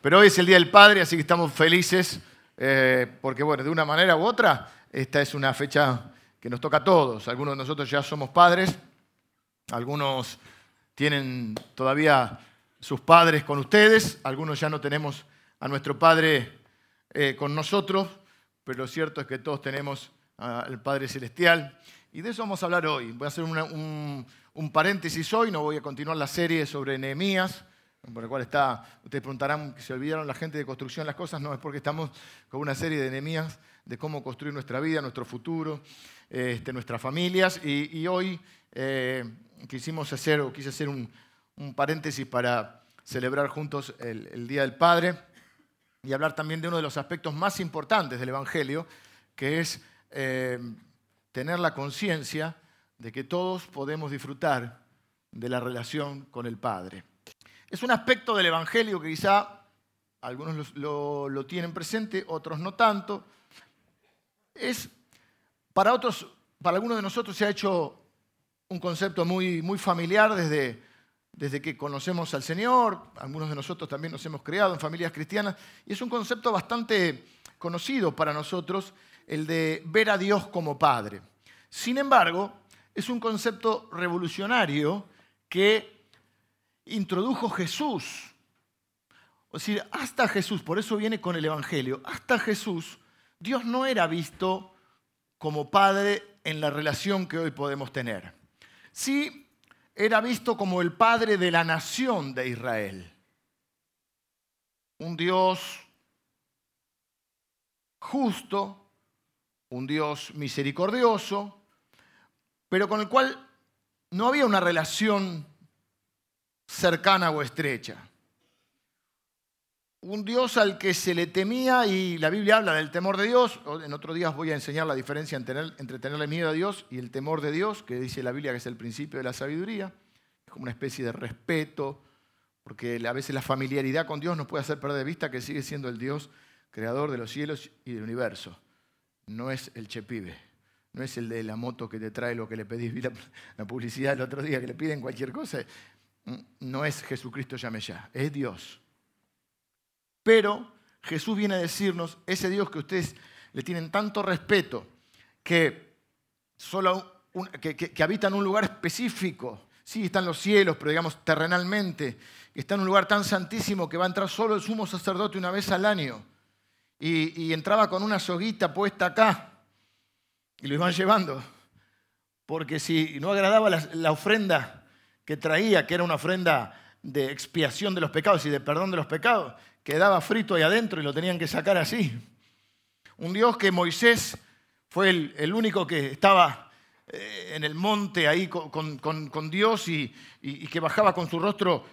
Pero hoy es el Día del Padre, así que estamos felices eh, porque, bueno, de una manera u otra, esta es una fecha que nos toca a todos. Algunos de nosotros ya somos padres, algunos tienen todavía sus padres con ustedes, algunos ya no tenemos a nuestro Padre eh, con nosotros, pero lo cierto es que todos tenemos al Padre Celestial. Y de eso vamos a hablar hoy. Voy a hacer un, un paréntesis hoy, no voy a continuar la serie sobre Nehemías por el cual está, ustedes preguntarán que se olvidaron la gente de construcción las cosas, no, es porque estamos con una serie de enemías de cómo construir nuestra vida, nuestro futuro, este, nuestras familias, y, hoy eh, quisimos hacer, o quise hacer un, paréntesis para celebrar juntos el, Día del Padre y hablar también de uno de los aspectos más importantes del Evangelio, que es eh, tener la conciencia de que todos podemos disfrutar de la relación con el Padre. Es un aspecto del Evangelio que quizá algunos lo, tienen presente, otros no tanto. Es, para otros, para algunos de nosotros se ha hecho un concepto muy, muy familiar desde, desde que conocemos al Señor. Algunos de nosotros también nos hemos creado en familias cristianas. Y es un concepto bastante conocido para nosotros, el de ver a Dios como Padre. Sin embargo, es un concepto revolucionario que introdujo Jesús. O sea, hasta Jesús, por eso viene con el Evangelio, hasta Jesús, Dios no era visto como Padre en la relación que hoy podemos tener. Sí, era visto como el Padre de la nación de Israel. Un Dios justo, un Dios misericordioso, pero con el cual no había una relación cercana o estrecha. Un Dios al que se le temía y la Biblia habla del temor de Dios. En otros días voy a enseñar la diferencia entre tenerle miedo a Dios y el temor de Dios, que dice la Biblia que es el principio de la sabiduría. Es como una especie de respeto, porque a veces la familiaridad con Dios nos puede hacer perder de vista que sigue siendo el Dios creador de los cielos y del universo. No es el chepibe, no es el de la moto que te trae lo que le pedís. Vi la, publicidad el otro día que le piden cualquier cosa no es Jesucristo llame ya, es Dios. Pero Jesús viene a decirnos, ese Dios que ustedes le tienen tanto respeto, que, solo que, habita en un lugar específico, sí, está en los cielos, pero digamos terrenalmente, que está en un lugar tan santísimo que va a entrar solo el sumo sacerdote una vez al año. Y, entraba con una soguita puesta acá y lo iban llevando. Porque si no agradaba la ofrenda que traía, que era una ofrenda de expiación de los pecados y de perdón de los pecados, quedaba frito ahí adentro y lo tenían que sacar así. Un Dios que Moisés fue el, único que estaba eh, en el monte ahí con, Dios y, que bajaba con su rostro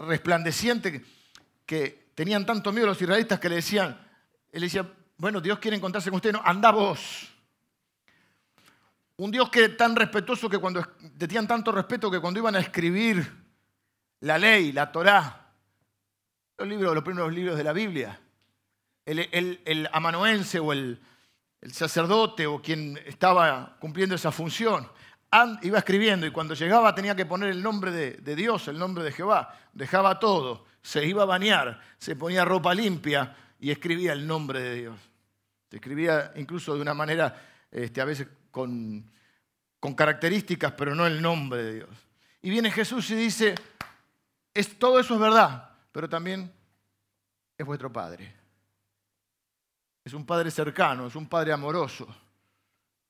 resplandeciente, que tenían tanto miedo los israelitas que le decían, él decía, bueno, Dios quiere encontrarse con usted, no, anda vos. Un Dios que tan respetuoso que cuando tenían tanto respeto que cuando iban a escribir la ley, la Torá, los libros, los primeros libros de la Biblia, el, amanuense o el, sacerdote o quien estaba cumpliendo esa función, iba escribiendo y cuando llegaba tenía que poner el nombre de, de, Dios, el nombre de Jehová, dejaba todo, se iba a bañar, se ponía ropa limpia y escribía el nombre de Dios. Se escribía incluso de una manera este, a veces con, características, pero no el nombre de Dios. Y viene Jesús y dice, es, todo eso es verdad, pero también es vuestro Padre. Es un Padre cercano, es un Padre amoroso,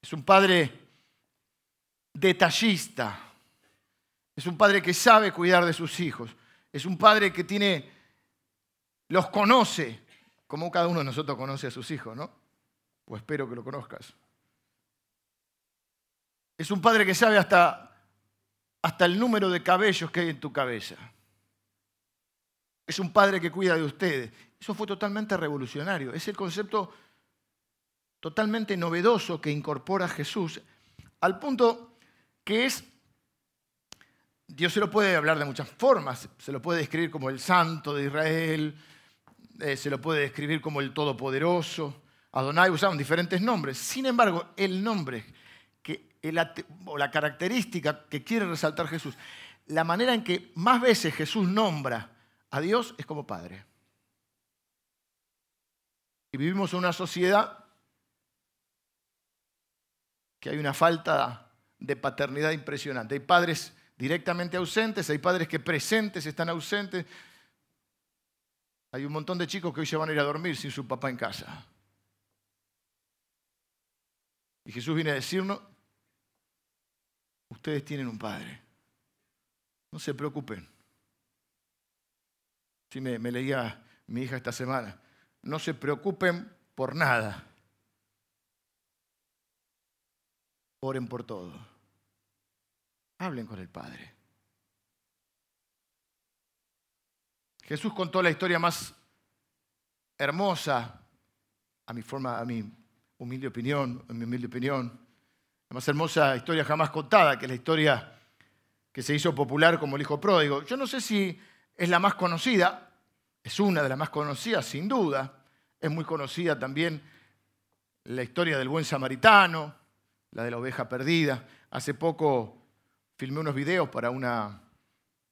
es un Padre detallista, es un Padre que sabe cuidar de sus hijos, es un Padre que tiene, los conoce, como cada uno de nosotros conoce a sus hijos, ¿no? O espero que lo conozcas. Es un padre que sabe hasta, hasta el número de cabellos que hay en tu cabeza. Es un padre que cuida de ustedes. Eso fue totalmente revolucionario. Es el concepto totalmente novedoso que incorpora Jesús, al punto que es, Dios se lo puede hablar de muchas formas, se lo puede describir como el santo de Israel, eh, se lo puede describir como el todopoderoso, Adonai usaban diferentes nombres, sin embargo, el nombre o la característica que quiere resaltar Jesús, la manera en que más veces Jesús nombra a Dios es como Padre. Y vivimos en una sociedad que hay una falta de paternidad impresionante. Hay padres directamente ausentes, hay padres que presentes están ausentes. Hay un montón de chicos que hoy se van a ir a dormir sin su papá en casa. Y Jesús viene a decirnos, ustedes tienen un padre. No se preocupen. Sí, me, leía mi hija esta semana. No se preocupen por nada. Oren por todo. Hablen con el Padre. Jesús contó la historia más hermosa, a mi forma, a mi humilde opinión, en mi humilde opinión, la más hermosa historia jamás contada, que es la historia que se hizo popular como el hijo pródigo. Yo no sé si es la más conocida, es una de las más conocidas, sin duda. Es muy conocida también la historia del buen samaritano, la de la oveja perdida. Hace poco filmé unos videos para una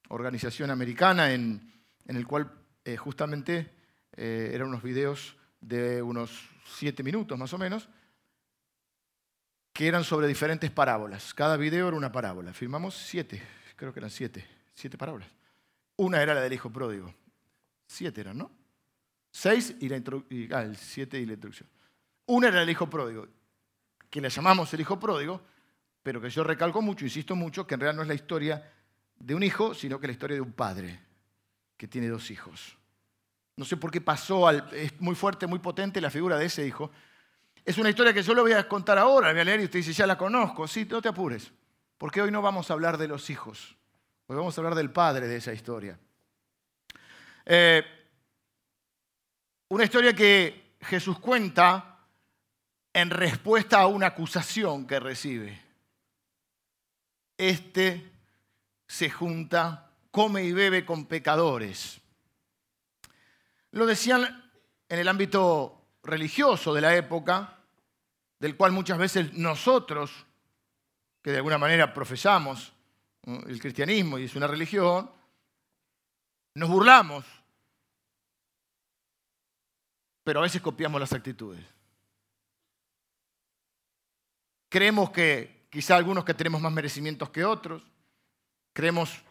organización americana en, el cual eh, justamente eh, eran unos videos de unos siete minutos más o menos, que eran sobre diferentes parábolas. Cada video era una parábola. Filmamos siete, creo que eran siete, siete parábolas. Una era la del hijo pródigo. Siete eran, ¿no? Seis y la y, ah, siete y la introducción. Una era el hijo pródigo, que le llamamos el hijo pródigo, pero que yo recalco mucho, insisto mucho, que en realidad no es la historia de un hijo, sino que la historia de un padre que tiene dos hijos. No sé por qué pasó, al, es muy fuerte, muy potente la figura de ese hijo. Es una historia que yo le voy a contar ahora, voy a leer y usted dice, ya la conozco. Sí, no te apures, porque hoy no vamos a hablar de los hijos, hoy vamos a hablar del padre de esa historia. Eh, una historia que Jesús cuenta en respuesta a una acusación que recibe. Este se junta, come y bebe con pecadores. Lo decían en el ámbito religioso de la época, del cual muchas veces nosotros, que de alguna manera profesamos el cristianismo y es una religión, nos burlamos pero a veces copiamos las actitudes. Creemos que quizá algunos que tenemos más merecimientos que otros, creemos,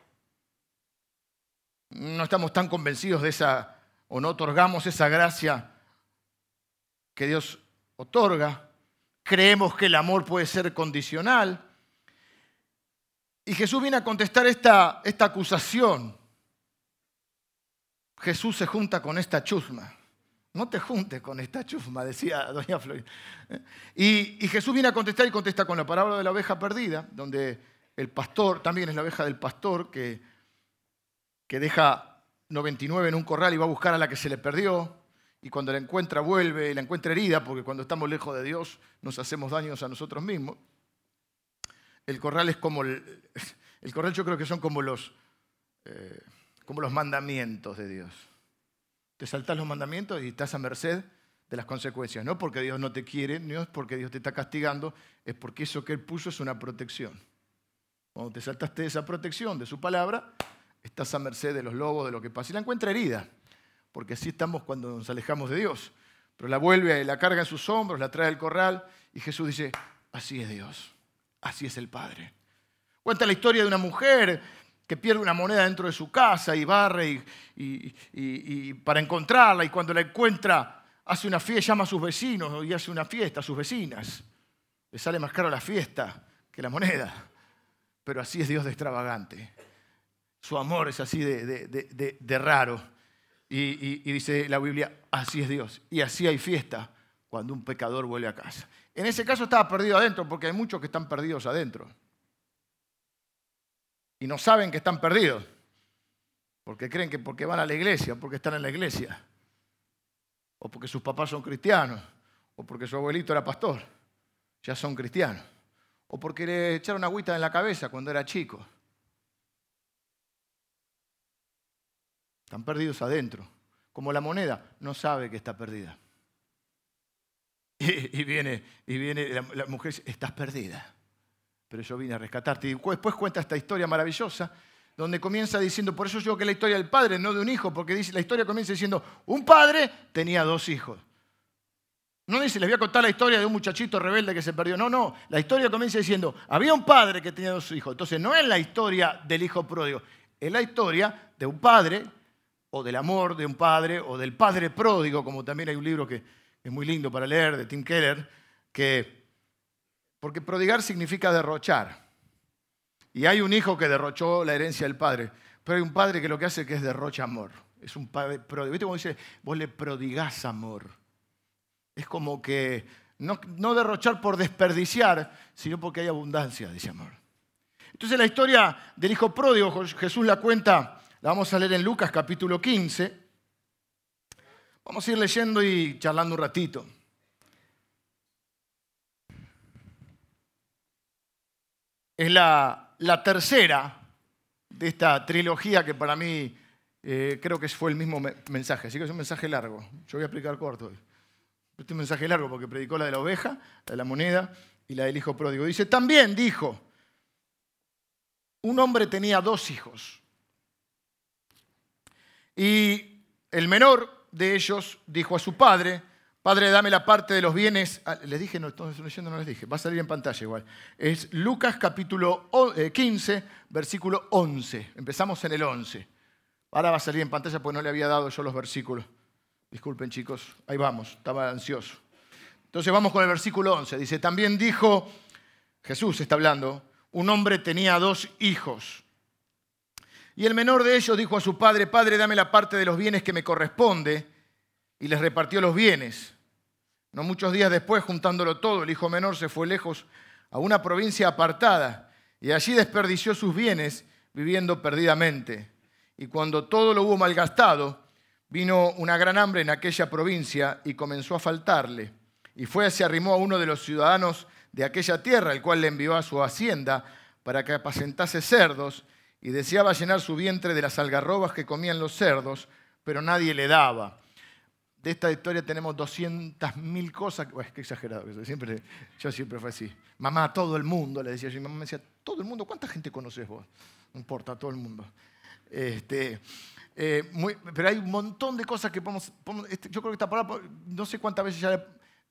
no estamos tan convencidos de esa, o no otorgamos esa gracia que Dios otorga, creemos que el amor puede ser condicional. Y Jesús viene a contestar esta, esta acusación. Jesús se junta con esta chusma. No te juntes con esta chusma, decía doña Floyd. Y, y, Jesús viene a contestar y contesta con la parábola de la oveja perdida, donde el pastor, también es la oveja del pastor, que, que deja 99 en un corral y va a buscar a la que se le perdió, y cuando la encuentra vuelve la encuentra herida, porque cuando estamos lejos de Dios nos hacemos daños a nosotros mismos. El corral es como, el, corral yo creo que son como los, eh, como los mandamientos de Dios. Te saltas los mandamientos y estás a merced de las consecuencias. No porque Dios no te quiere, no es porque Dios te está castigando, es porque eso que Él puso es una protección. Cuando te saltaste de esa protección, de su palabra, estás a merced de los lobos, de lo que pasa. Y la encuentra herida, porque así estamos cuando nos alejamos de Dios. Pero la vuelve, la carga en sus hombros, la trae al corral y Jesús dice, así es Dios, así es el Padre. Cuenta la historia de una mujer que pierde una moneda dentro de su casa y barre y, para encontrarla y cuando la encuentra hace una fiesta, llama a sus vecinos y hace una fiesta a sus vecinas. Le sale más caro la fiesta que la moneda, pero así es Dios de extravagante. Su amor es así de, de raro. Y, dice la Biblia, así es Dios. Y así hay fiesta cuando un pecador vuelve a casa. En ese caso estaba perdido adentro, porque hay muchos que están perdidos adentro y no saben que están perdidos, porque creen que porque van a la iglesia, porque están en la iglesia, o porque sus papás son cristianos, o porque su abuelito era pastor, ya son cristianos, o porque le echaron agüita en la cabeza cuando era chico. Están perdidos adentro. Como la moneda, no sabe que está perdida. Y, viene, y viene la, la mujer estás perdida pero yo vine a rescatarte. Y después cuenta esta historia maravillosa, donde comienza diciendo, por eso yo que la historia del padre, no de un hijo, porque dice, la historia comienza diciendo, un padre tenía dos hijos. No dice, les voy a contar la historia de un muchachito rebelde que se perdió. No, no. La historia comienza diciendo, había un padre que tenía dos hijos. Entonces no es la historia del hijo pródigo, es la historia de un padre, o del amor de un padre, o del padre pródigo, como también hay un libro que es muy lindo para leer, de Tim Keller, que, porque prodigar significa derrochar. Y hay un hijo que derrochó la herencia del padre, pero hay un padre que lo que hace que es derrocha amor. Es un padre pródigo. ¿Viste cómo dice? Vos le prodigás amor. Es como que no, no derrochar por desperdiciar, sino porque hay abundancia de ese amor. Entonces la historia del hijo pródigo, Jesús la cuenta, vamos a leer en Lucas capítulo 15. Vamos a ir leyendo y charlando un ratito. Es la, tercera de esta trilogía que para mí eh, creo que fue el mismo mensaje, así que es un mensaje largo. Yo voy a explicar corto. Este es un mensaje largo porque predicó la de la oveja, la de la moneda y la del hijo pródigo. Dice, también dijo, un hombre tenía dos hijos. Y el menor de ellos dijo a su padre, Padre, dame la parte de los bienes. Ah, les dije, no, estoy leyendo, no les dije. Va a salir en pantalla igual. Es Lucas capítulo 15, eh, versículo 11. Empezamos en el 11. Ahora va a salir en pantalla porque no le había dado yo los versículos. Disculpen chicos, ahí vamos, estaba ansioso. Entonces vamos con el versículo 11. Dice, también dijo, Jesús está hablando, un hombre tenía dos hijos. Y el menor de ellos dijo a su padre, Padre, dame la parte de los bienes que me corresponde. Y les repartió los bienes. No muchos días después, juntándolo todo, el hijo menor se fue lejos a una provincia apartada y allí desperdició sus bienes viviendo perdidamente. Y cuando todo lo hubo malgastado, vino una gran hambre en aquella provincia y comenzó a faltarle. Y fue, se arrimó a uno de los ciudadanos de aquella tierra, el cual le envió a su hacienda para que apacentase cerdos, y deseaba llenar su vientre de las algarrobas que comían los cerdos, pero nadie le daba. De esta historia tenemos 200.000 cosas. es que exagerado. Siempre, yo siempre fue así. Mamá, todo el mundo, le decía yo. Y mamá me decía, ¿todo el mundo? ¿Cuánta gente conoces vos? No importa, todo el mundo. Este, eh, pero hay un montón de cosas que podemos... Este, yo creo que esta palabra, no sé cuántas veces ya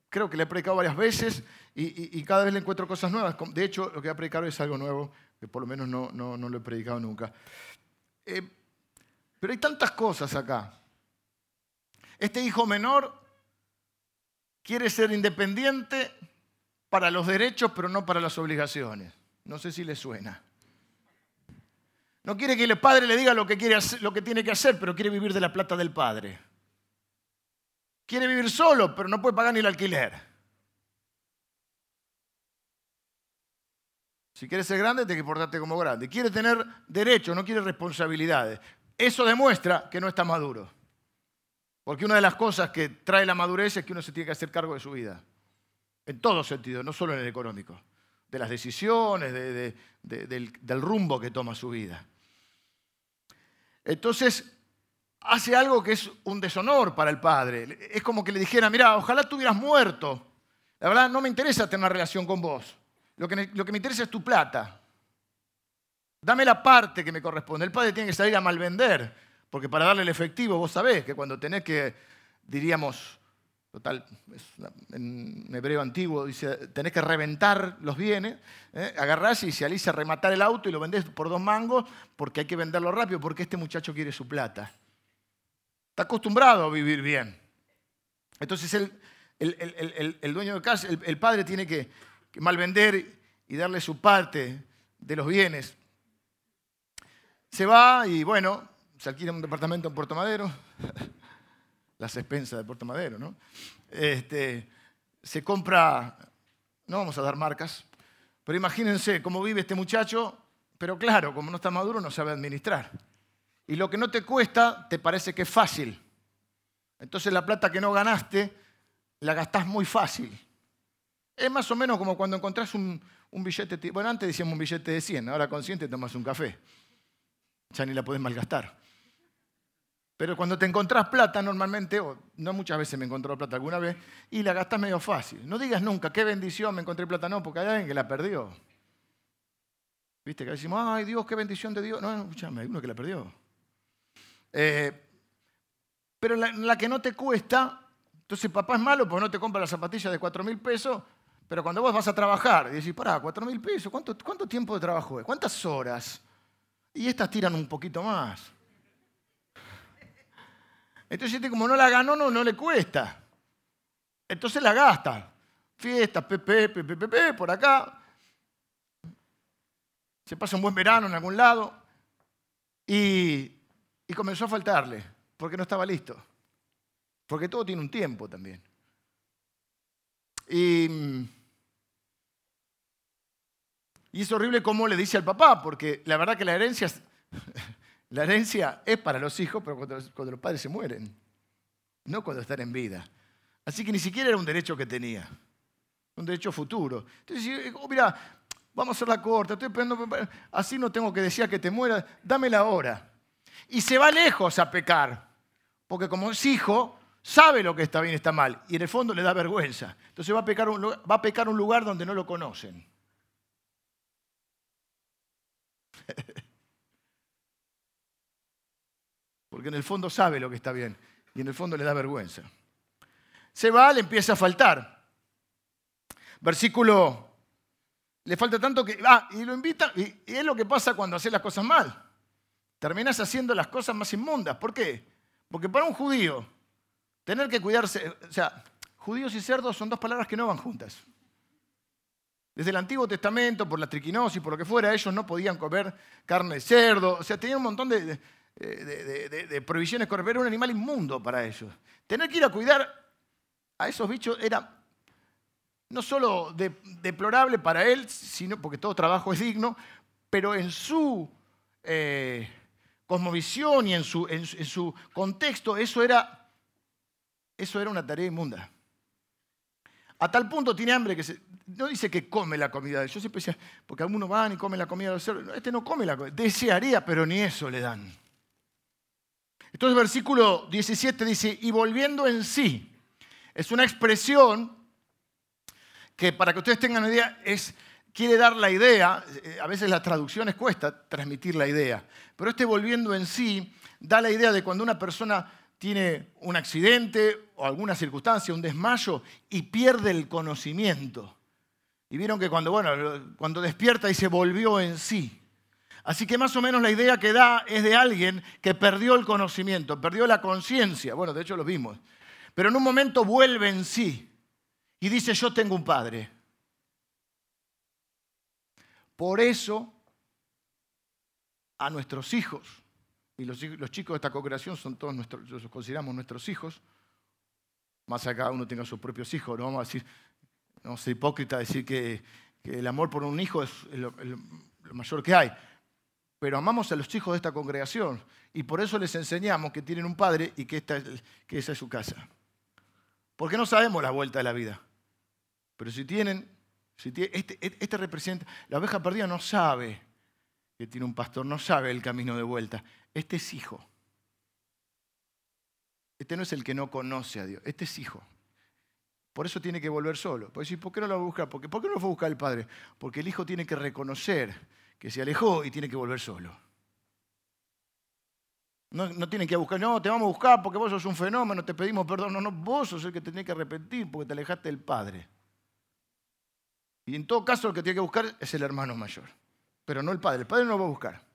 creo que le he predicado varias veces y, cada vez le encuentro cosas nuevas. De hecho, lo que voy a predicar es algo nuevo, que por lo menos no, no, no lo he predicado nunca. Eh, pero hay tantas cosas acá. Este hijo menor quiere ser independiente para los derechos, pero no para las obligaciones. No sé si le suena. No quiere que el padre le diga lo que, quiere lo que tiene que hacer, pero quiere vivir de la plata del padre. Quiere vivir solo, pero no puede pagar ni el alquiler. Si quiere ser grande, tiene que portarte como grande. Quiere tener derechos, no quiere responsabilidades. Eso demuestra que no está maduro. Porque una de las cosas que trae la madurez es que uno se tiene que hacer cargo de su vida. En todo sentido, no solo en el económico. De las decisiones, del rumbo que toma su vida. Entonces, hace algo que es un deshonor para el padre. Es como que le dijera, mira, ojalá tú hubieras muerto. La verdad, no me interesa tener una relación con vos. Lo que, me interesa es tu plata. Dame la parte que me corresponde. El padre tiene que salir a malvender, porque para darle el efectivo, vos sabés que cuando tenés que, diríamos, total, en hebreo antiguo dice, tenés que reventar los bienes, ¿eh? agarrás y salís a rematar el auto y lo vendés por dos mangos porque hay que venderlo rápido porque este muchacho quiere su plata. Está acostumbrado a vivir bien. Entonces el, el, dueño de casa, el, padre tiene que, que malvender y darle su parte de los bienes. Se va y bueno, se alquila un departamento en Puerto Madero, las expensas de Puerto Madero, ¿no? Este, se compra, no vamos a dar marcas, pero imagínense cómo vive este muchacho, pero claro, como no está maduro no sabe administrar. Y lo que no te cuesta te parece que es fácil. Entonces la plata que no ganaste la gastás muy fácil. Es más o menos como cuando encontrás un, billete, bueno, antes decíamos un billete de 100, ahora consciente tomas un café. Ya ni la podés malgastar. Pero cuando te encontrás plata, normalmente, o no muchas veces me encontró plata alguna vez, y la gastás medio fácil. No digas nunca, qué bendición me encontré plata, no, porque hay alguien que la perdió. ¿Viste? Que decimos, ay Dios, qué bendición de Dios. No, escúchame, hay uno que la perdió. Eh, pero la, que no te cuesta, Entonces papá es malo porque no te compra las zapatillas de 4 mil pesos, pero cuando vos vas a trabajar y decís, pará, 4 mil pesos, ¿cuánto, ¿cuánto tiempo de trabajo es? ¿Cuántas horas? Y estas tiran un poquito más. Entonces, este como no la ganó, no, le cuesta. Entonces la gasta. Fiestas, pepe, pepe, pepe, por acá. Se pasa un buen verano en algún lado. Y, y comenzó a faltarle, porque no estaba listo. Porque todo tiene un tiempo también. Y, y es horrible cómo le dice al papá, porque la verdad que la herencia, la herencia es para los hijos, pero cuando, los padres se mueren, no cuando están en vida. Así que ni siquiera era un derecho que tenía, un derecho futuro. Entonces, oh, mira, vamos a hacer la corta, estoy esperando, así no tengo que decir que te mueras, la hora. Y se va lejos a pecar, porque como es hijo, sabe lo que está bien y está mal, y en el fondo le da vergüenza. Entonces va a pecar va a pecar un lugar donde no lo conocen. porque en el fondo sabe lo que está bien, y en el fondo le da vergüenza. Se va, le empieza a faltar. Versículo, le falta tanto que, ah, y lo invita, y, y es lo que pasa cuando haces las cosas mal. Terminas haciendo las cosas más inmundas. ¿Por qué? Porque para un judío, Tener que cuidarse, o sea, judíos y cerdos son dos palabras que no van juntas. Desde el Antiguo Testamento, por la triquinosis, por lo que fuera, ellos no podían comer carne de cerdo, o sea, tenían un montón de, de, provisiones, era un animal inmundo para ellos. Tener que ir a cuidar a esos bichos era no solo deplorable para él, sino porque todo trabajo es digno, pero en su eh, cosmovisión y en su, en su contexto eso era eso era una tarea inmunda. A tal punto tiene hambre que se, no dice que come la comida. Yo siempre decía, porque algunos van y comen la comida de los cerdos. Este no come la comida. Desearía, pero ni eso le dan. Entonces, versículo 17 dice, y volviendo en sí. Es una expresión que, para que ustedes tengan una idea, es, quiere dar la idea. Eh, a veces las traducciones cuesta transmitir la idea. Pero este volviendo en sí da la idea de cuando una persona tiene un accidente o alguna circunstancia, un desmayo, y pierde el conocimiento. Y vieron que cuando, bueno, cuando despierta y se volvió en sí. Así que más o menos la idea que da es de alguien que perdió el conocimiento, perdió la conciencia. Bueno, de hecho lo vimos. Pero en un momento vuelve en sí y dice, yo tengo un padre. Por eso, a nuestros hijos, y los, chicos de esta congregación son todos nuestros, los consideramos nuestros hijos, más acá uno tenga sus propios hijos, no vamos a decir, no ser hipócrita decir que, el amor por un hijo es lo, mayor que hay, pero amamos a los hijos de esta congregación y por eso les enseñamos que tienen un padre y que, esta, que esa es su casa. Porque no sabemos la vuelta de la vida, pero si tienen, si este, este representa, la oveja perdida no sabe que tiene un pastor, no sabe el camino de vuelta. Este es hijo. Este no es el que no conoce a Dios, este es hijo. Por eso tiene que volver solo. Por decir, ¿por qué no lo va a buscar? ¿Por qué, no lo fue a buscar el padre? Porque el hijo tiene que reconocer que se alejó y tiene que volver solo. No, no tienen que buscar, no, te vamos a buscar porque vos sos un fenómeno, te pedimos perdón. No, no, vos sos el que tenés que arrepentir porque te alejaste del padre. Y en todo caso, el que tiene que buscar es el hermano mayor, pero no el padre. El padre no lo va a buscar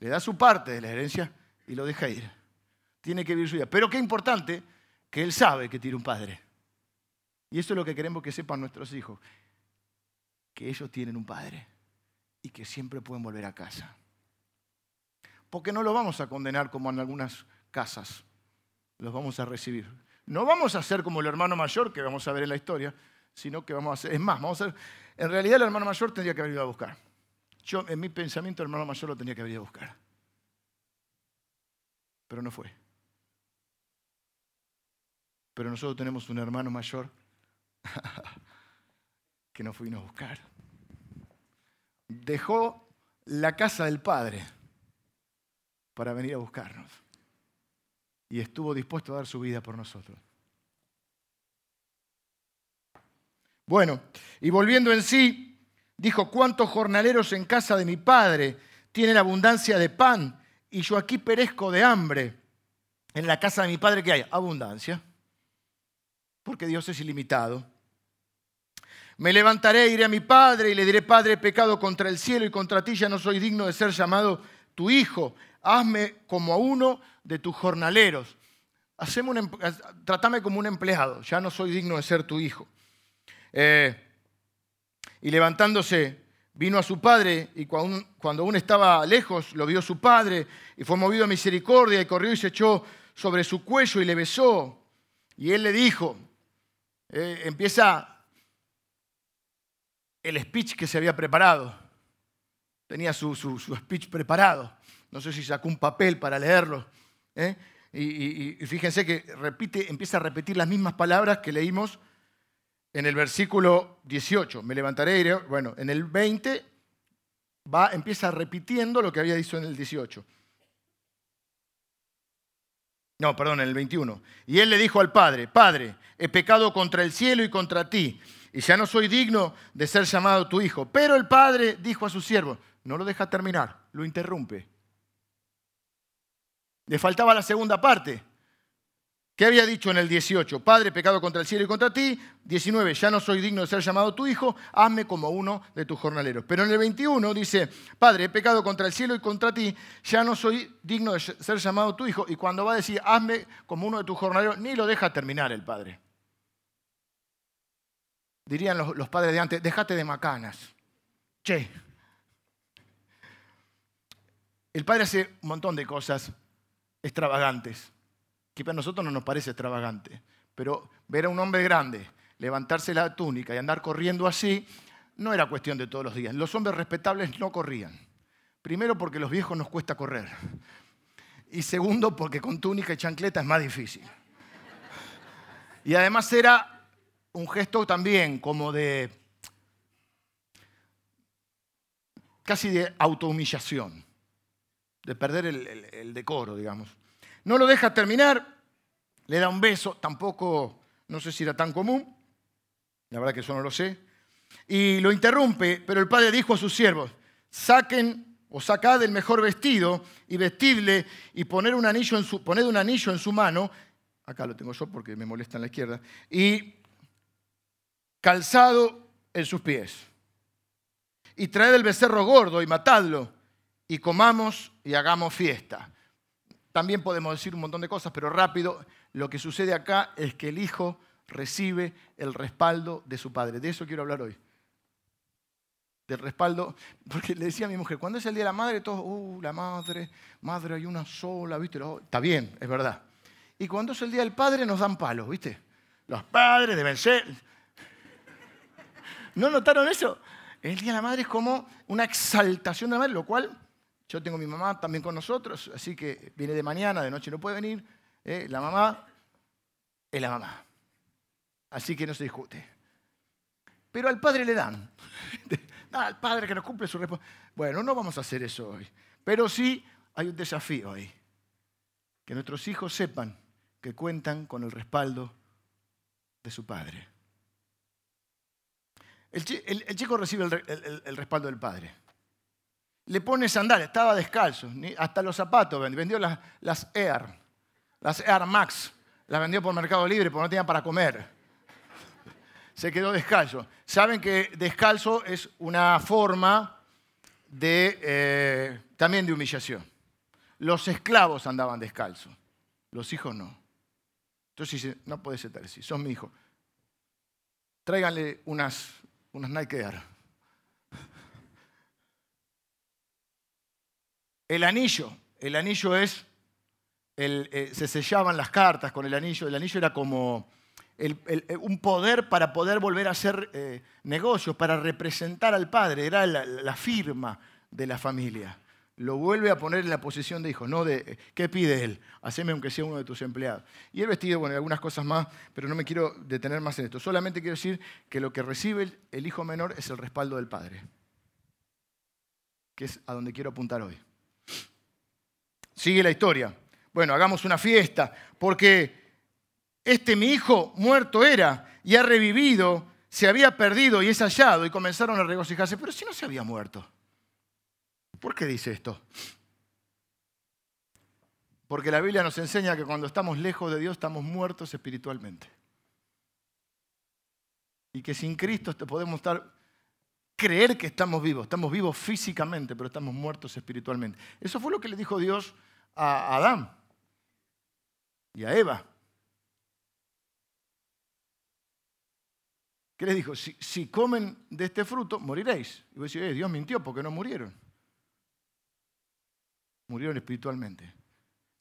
le da su parte de la herencia y lo deja ir. Tiene que vivir su vida. Pero qué importante que él sabe que tiene un padre. Y eso es lo que queremos que sepan nuestros hijos, que ellos tienen un padre y que siempre pueden volver a casa. Porque no lo vamos a condenar como en algunas casas, los vamos a recibir. No vamos a ser como el hermano mayor que vamos a ver en la historia, sino que vamos a hacer, es más, vamos a hacer, en realidad el hermano mayor tendría que haber ido a buscar. Yo, en mi pensamiento, el hermano mayor lo tenía que venir a buscar. Pero no fue. Pero nosotros tenemos un hermano mayor que nos vino a buscar. Dejó la casa del Padre para venir a buscarnos. Y estuvo dispuesto a dar su vida por nosotros. Bueno, y volviendo en sí, Dijo, ¿cuántos jornaleros en casa de mi padre tienen abundancia de pan y yo aquí perezco de hambre? En la casa de mi padre, ¿qué hay? Abundancia. Porque Dios es ilimitado. Me levantaré, iré a mi padre y le diré, Padre, pecado contra el cielo y contra ti, ya no soy digno de ser llamado tu hijo. Hazme como a uno de tus jornaleros. Haceme un, trátame como un empleado, ya no soy digno de ser tu hijo. Eh, y levantándose, vino a su padre y cuando aún estaba lejos, lo vio su padre y fue movido a misericordia y corrió y se echó sobre su cuello y le besó. Y él le dijo, eh, empieza el speech que se había preparado. Tenía su, speech preparado. No sé si sacó un papel para leerlo. ¿eh? Y, fíjense que repite, empieza a repetir las mismas palabras que leímos en el versículo 18. Me levantaré y. Bueno, en el 20 va, empieza repitiendo lo que había dicho en el 18. No, perdón, en el 21. Y él le dijo al padre, Padre, he pecado contra el cielo y contra ti y ya no soy digno de ser llamado tu hijo. Pero el padre dijo a su siervo, no lo deja terminar, lo interrumpe. Le faltaba la segunda parte. ¿Qué había dicho en el 18? Padre, pecado contra el cielo y contra ti. 19, ya no soy digno de ser llamado tu hijo, hazme como uno de tus jornaleros. Pero en el 21 dice, Padre, pecado contra el cielo y contra ti, ya no soy digno de ser llamado tu hijo. Y cuando va a decir, hazme como uno de tus jornaleros, ni lo deja terminar el Padre dirían los, padres de antes, déjate de macanas. Che. El padre hace un montón de cosas extravagantes, que para nosotros no nos parece extravagante, pero ver a un hombre grande levantarse la túnica y andar corriendo así, no era cuestión de todos los días. Los hombres respetables no corrían. Primero porque los viejos nos cuesta correr. Y segundo porque con túnica y chancleta es más difícil. Y además era un gesto también como de casi de autohumillación, de perder el, decoro, digamos. No lo deja terminar, le da un beso, tampoco, no sé si era tan común, la verdad que eso no lo sé, y lo interrumpe, pero el padre dijo a sus siervos, saquen o sacad el mejor vestido y vestidle y poner un anillo poned un anillo en su mano, acá lo tengo yo porque me molesta en la izquierda, y calzado en sus pies. Y traed el becerro gordo y matadlo, y comamos y hagamos fiesta. También podemos decir un montón de cosas, pero rápido, lo que sucede acá es que el hijo recibe el respaldo de su padre. De eso quiero hablar hoy. Del respaldo, porque le decía a mi mujer, cuando es el día de la madre, todos, uh, la madre, madre hay una sola, ¿viste? Está bien, es verdad. Y cuando es el día del padre, nos dan palos, ¿viste? Los padres deben ser, ¿No notaron eso? El Día de la Madre es como una exaltación de la madre, lo cual yo tengo mi mamá también con nosotros, así que viene de mañana, de noche no puede venir. ¿eh? La mamá es la mamá. Así que no se discute. Pero al padre le dan. al padre que no cumple su responsabilidad. Bueno, no vamos a hacer eso hoy. Pero sí hay un desafío ahí. Que nuestros hijos sepan que cuentan con el respaldo de su padre. El, chico recibe el, respaldo del padre. Le pone sandalias, estaba descalzo, hasta los zapatos vendió, las, las Air, las Air Max, las vendió por Mercado Libre porque no tenía para comer. Se quedó descalzo. Saben que descalzo es una forma de, eh, también de humillación. Los esclavos andaban descalzos, los hijos no. Entonces dice, no puede ser tal, si son mi hijo. Tráiganle unas unas Nike Air. El anillo, el anillo es, eh, se sellaban las cartas con el anillo, el anillo era como un poder para poder volver a hacer eh, negocios, para representar al padre, era la firma de la familia lo vuelve a poner en la posición de hijo, no de, ¿qué pide él? Haceme aunque sea uno de tus empleados. Y el vestido, bueno, algunas cosas más, pero no me quiero detener más en esto. Solamente quiero decir que lo que recibe el hijo menor es el respaldo del padre, que es a donde quiero apuntar hoy. Sigue la historia. Bueno, hagamos una fiesta, porque este mi hijo muerto era y ha revivido, se había perdido y es hallado, y comenzaron a regocijarse, pero si no se había muerto. ¿Por qué dice esto? Porque la Biblia nos enseña que cuando estamos lejos de Dios estamos muertos espiritualmente. Y que sin Cristo podemos estar, creer que estamos vivos. Estamos vivos físicamente, pero estamos muertos espiritualmente. Eso fue lo que le dijo Dios a Adán y a Eva. ¿Qué les dijo? Si, comen de este fruto, moriréis. Y vos decís, eh, Dios mintió porque no murieron. Murieron espiritualmente.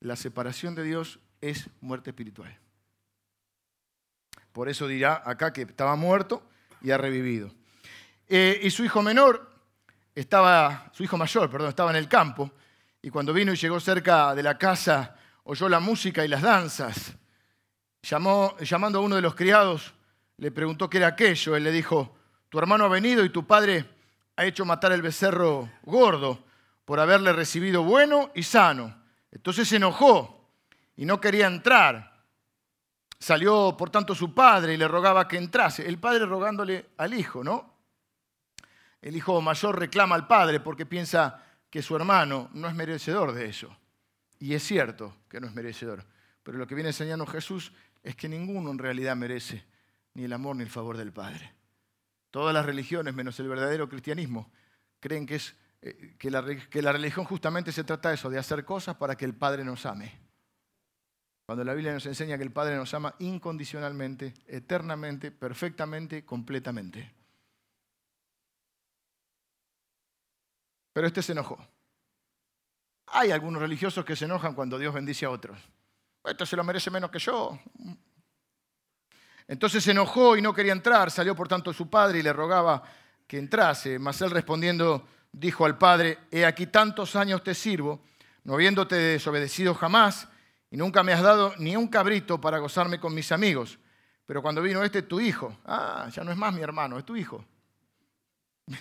La separación de Dios es muerte espiritual. Por eso dirá acá que estaba muerto y ha revivido. Eh, y su hijo menor estaba, su hijo mayor, perdón, estaba en el campo. Y cuando vino y llegó cerca de la casa, oyó la música y las danzas. Llamó, llamando a uno de los criados, le preguntó qué era aquello. Él le dijo, tu hermano ha venido y tu padre ha hecho matar el becerro gordo por haberle recibido bueno y sano. Entonces se enojó y no quería entrar. Salió, por tanto, su padre y le rogaba que entrase. El padre rogándole al hijo, ¿no? El hijo mayor reclama al padre porque piensa que su hermano no es merecedor de eso. Y es cierto que no es merecedor. Pero lo que viene enseñando Jesús es que ninguno en realidad merece ni el amor ni el favor del Padre. Todas las religiones, menos el verdadero cristianismo, creen que, es, eh, que, la, que la religión justamente se trata de eso, de hacer cosas para que el Padre nos ame. Cuando la Biblia nos enseña que el Padre nos ama incondicionalmente, eternamente, perfectamente, completamente. Pero este se enojó. Hay algunos religiosos que se enojan cuando Dios bendice a otros. Esto se lo merece menos que yo. Entonces se enojó y no quería entrar. Salió por tanto su padre y le rogaba que entrase. Mas él respondiendo dijo al padre, he aquí tantos años te sirvo, no habiéndote desobedecido jamás, y nunca me has dado ni un cabrito para gozarme con mis amigos. Pero cuando vino este, tu hijo, ah, ya no es más mi hermano, es tu hijo,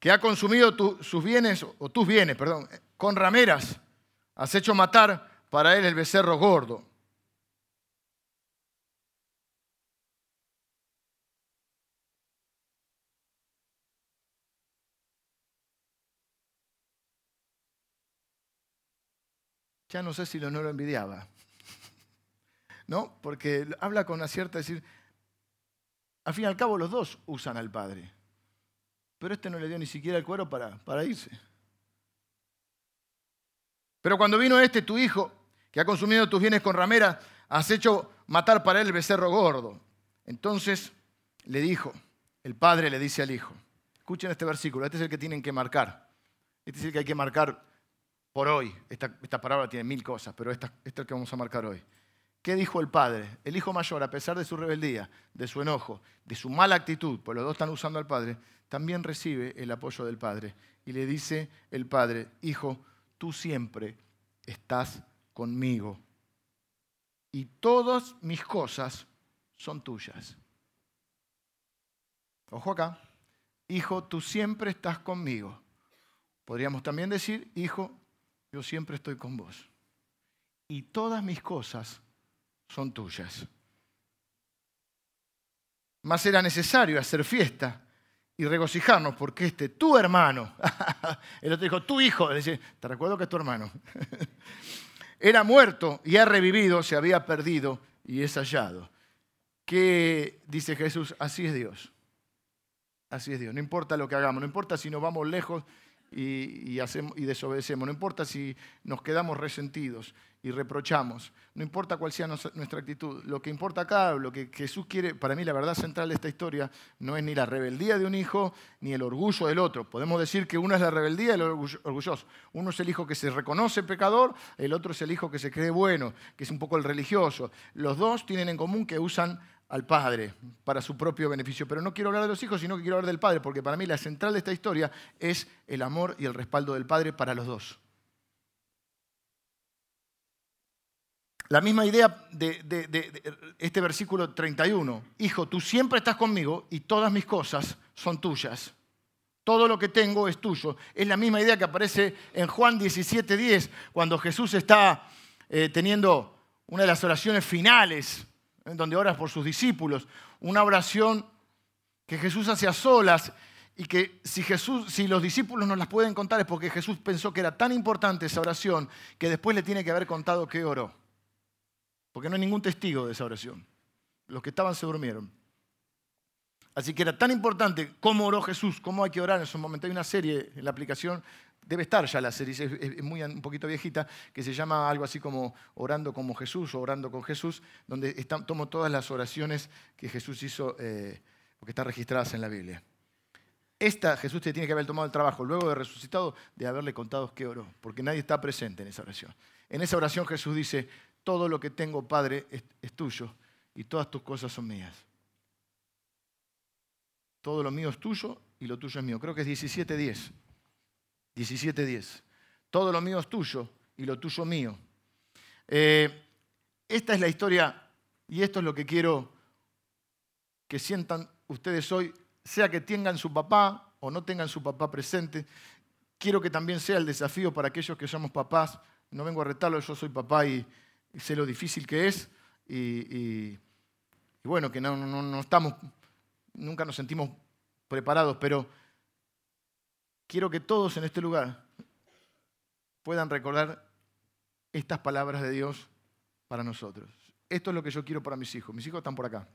que ha consumido sus bienes, o tus bienes, perdón, con rameras, has hecho matar para él el becerro gordo. ya no sé si no lo envidiaba. ¿No? Porque habla con una cierta decir, al fin y al cabo los dos usan al Padre. Pero este no le dio ni siquiera el cuero para, irse. Pero cuando vino este, tu hijo, que ha consumido tus bienes con ramera, has hecho matar para él el becerro gordo. Entonces le dijo, el padre le dice al hijo, escuchen este versículo, este es el que tienen que marcar. Este es el que hay que marcar por hoy. Esta, esta palabra tiene mil cosas, pero esta, esta es la que vamos a marcar hoy. ¿Qué dijo el padre? El hijo mayor, a pesar de su rebeldía, de su enojo, de su mala actitud, pues los dos están usando al padre, también recibe el apoyo del padre. Y le dice el padre, hijo, tú siempre estás conmigo. Y todas mis cosas son tuyas. Ojo acá, hijo, tú siempre estás conmigo. Podríamos también decir, hijo, yo siempre estoy con vos. Y todas mis cosas son tuyas. Más era necesario hacer fiesta y regocijarnos porque este, tu hermano, el otro dijo, tu hijo, te recuerdo que es tu hermano, era muerto y ha revivido, se había perdido y es hallado. ¿Qué dice Jesús? Así es Dios. Así es Dios. No importa lo que hagamos, no importa si nos vamos lejos y desobedecemos. No importa si nos quedamos resentidos y reprochamos. No importa cuál sea nuestra actitud. Lo que importa acá, lo que Jesús quiere, para mí la verdad central de esta historia, no es ni la rebeldía de un hijo ni el orgullo del otro. Podemos decir que uno es la rebeldía y el orgulloso. Uno es el hijo que se reconoce pecador, el otro es el hijo que se cree bueno, que es un poco el religioso. Los dos tienen en común que usan al Padre para su propio beneficio. Pero no quiero hablar de los hijos, sino que quiero hablar del Padre, porque para mí la central de esta historia es el amor y el respaldo del Padre para los dos. La misma idea de, este versículo 31. Hijo, tú siempre estás conmigo y todas mis cosas son tuyas. Todo lo que tengo es tuyo. Es la misma idea que aparece en Juan 17:10, cuando Jesús está eh, teniendo una de las oraciones finales donde oras por sus discípulos, una oración que Jesús hace a solas y que si, Jesús, si los discípulos no las pueden contar es porque Jesús pensó que era tan importante esa oración que después le tiene que haber contado que oró. Porque no hay ningún testigo de esa oración. Los que estaban se durmieron. Así que era tan importante cómo oró Jesús, cómo hay que orar en esos momentos. Hay una serie en la aplicación, debe estar ya la serie, es, muy, un poquito viejita, que se llama algo así como Orando como Jesús o Orando con Jesús, donde tomo todas las oraciones que Jesús hizo, eh, porque están registradas en la Biblia. Esta Jesús te tiene que haber tomado el trabajo luego de resucitado de haberle contado qué oró, porque nadie está presente en esa oración. En esa oración Jesús dice, todo lo que tengo, Padre, es tuyo y todas tus cosas son mías. Todo lo mío es tuyo y lo tuyo es mío. Creo que es 17.10. 17.10. Todo lo mío es tuyo y lo tuyo mío. Eh, esta es la historia y esto es lo que quiero que sientan ustedes hoy, sea que tengan su papá o no tengan su papá presente. Quiero que también sea el desafío para aquellos que somos papás. No vengo a retarlo, yo soy papá y, sé lo difícil que es. Y, bueno, que no, no estamos nunca nos sentimos preparados, pero quiero que todos en este lugar puedan recordar estas palabras de Dios para nosotros. Esto es lo que yo quiero para mis hijos. Mis hijos están por acá.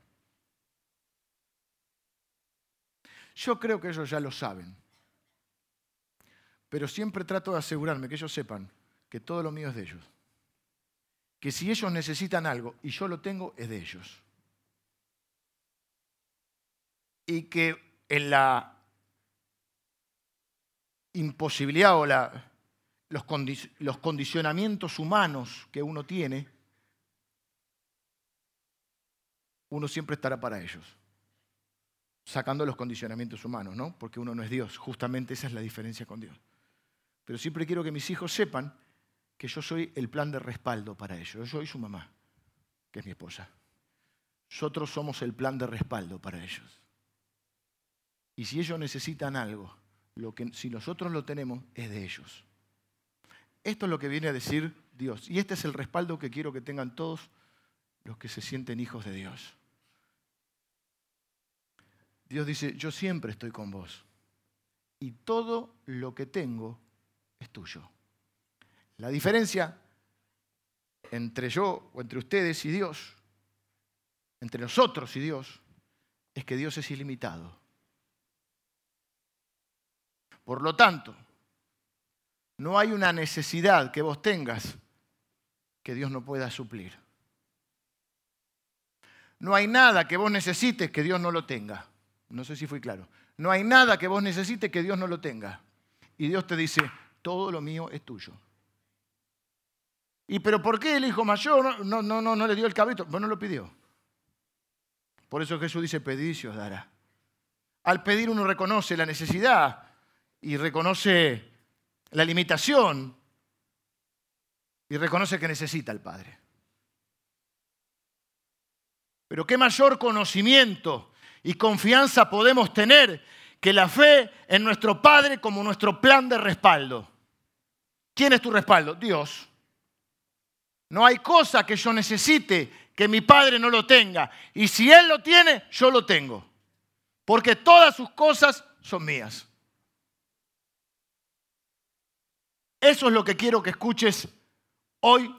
Yo creo que ellos ya lo saben, pero siempre trato de asegurarme que ellos sepan que todo lo mío es de ellos. Que si ellos necesitan algo y yo lo tengo, es de ellos y que en la imposibilidad o los, los condicionamientos humanos que uno tiene, uno siempre estará para ellos, sacando los condicionamientos humanos, ¿no? Porque uno no es Dios, justamente esa es la diferencia con Dios. Pero siempre quiero que mis hijos sepan que yo soy el plan de respaldo para ellos. Yo soy su mamá, que es mi esposa. Nosotros somos el plan de respaldo para ellos. Y si ellos necesitan algo, lo que, si nosotros lo tenemos, es de ellos. Esto es lo que viene a decir Dios. Y este es el respaldo que quiero que tengan todos los que se sienten hijos de Dios. Dios dice, yo siempre estoy con vos. Y todo lo que tengo es tuyo. La diferencia entre yo o entre ustedes y Dios, entre nosotros y Dios, es que Dios es ilimitado. Por lo tanto, no hay una necesidad que vos tengas que Dios no pueda suplir. No hay nada que vos necesites que Dios no lo tenga. No sé si fui claro. No hay nada que vos necesites que Dios no lo tenga. Y Dios te dice, todo lo mío es tuyo. ¿Y pero por qué el hijo mayor no, no, no, no le dio el cabrito? Vos no lo pidió. Por eso Jesús dice, pedid y os dará. Al pedir uno reconoce la necesidad y reconoce la limitación y reconoce que necesita al Padre. Pero qué mayor conocimiento y confianza podemos tener que la fe en nuestro Padre como nuestro plan de respaldo. ¿Quién es tu respaldo? Dios. No hay cosa que yo necesite que mi Padre no lo tenga. Y si Él lo tiene, yo lo tengo. Porque todas sus cosas son mías. Eso es lo que quiero que escuches hoy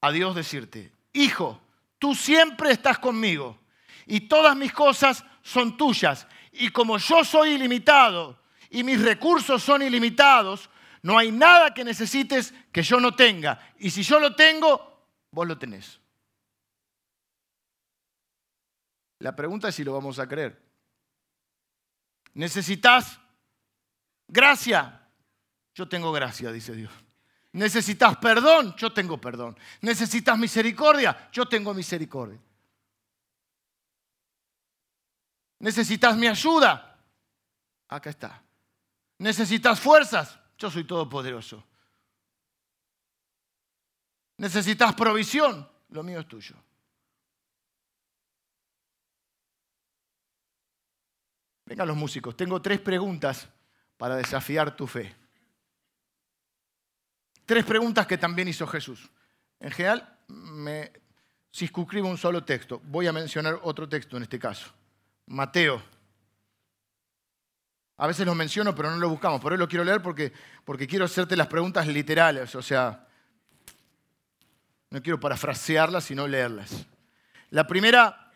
a Dios decirte. Hijo, tú siempre estás conmigo y todas mis cosas son tuyas. Y como yo soy ilimitado y mis recursos son ilimitados, no hay nada que necesites que yo no tenga. Y si yo lo tengo, vos lo tenés. La pregunta es si lo vamos a creer. ¿Necesitas gracia? Yo tengo gracia, dice Dios. Necesitas perdón, yo tengo perdón. Necesitas misericordia, yo tengo misericordia. Necesitas mi ayuda, acá está. Necesitas fuerzas, yo soy todopoderoso. Necesitas provisión, lo mío es tuyo. Vengan los músicos, tengo tres preguntas para desafiar tu fe. Tres preguntas que también hizo Jesús. En general, me circunscribo un solo texto. Voy a mencionar otro texto en este caso. Mateo. A veces lo menciono, pero no lo buscamos. Por hoy lo quiero leer porque, porque quiero hacerte las preguntas literales. O sea, no quiero parafrasearlas, sino leerlas. La primera,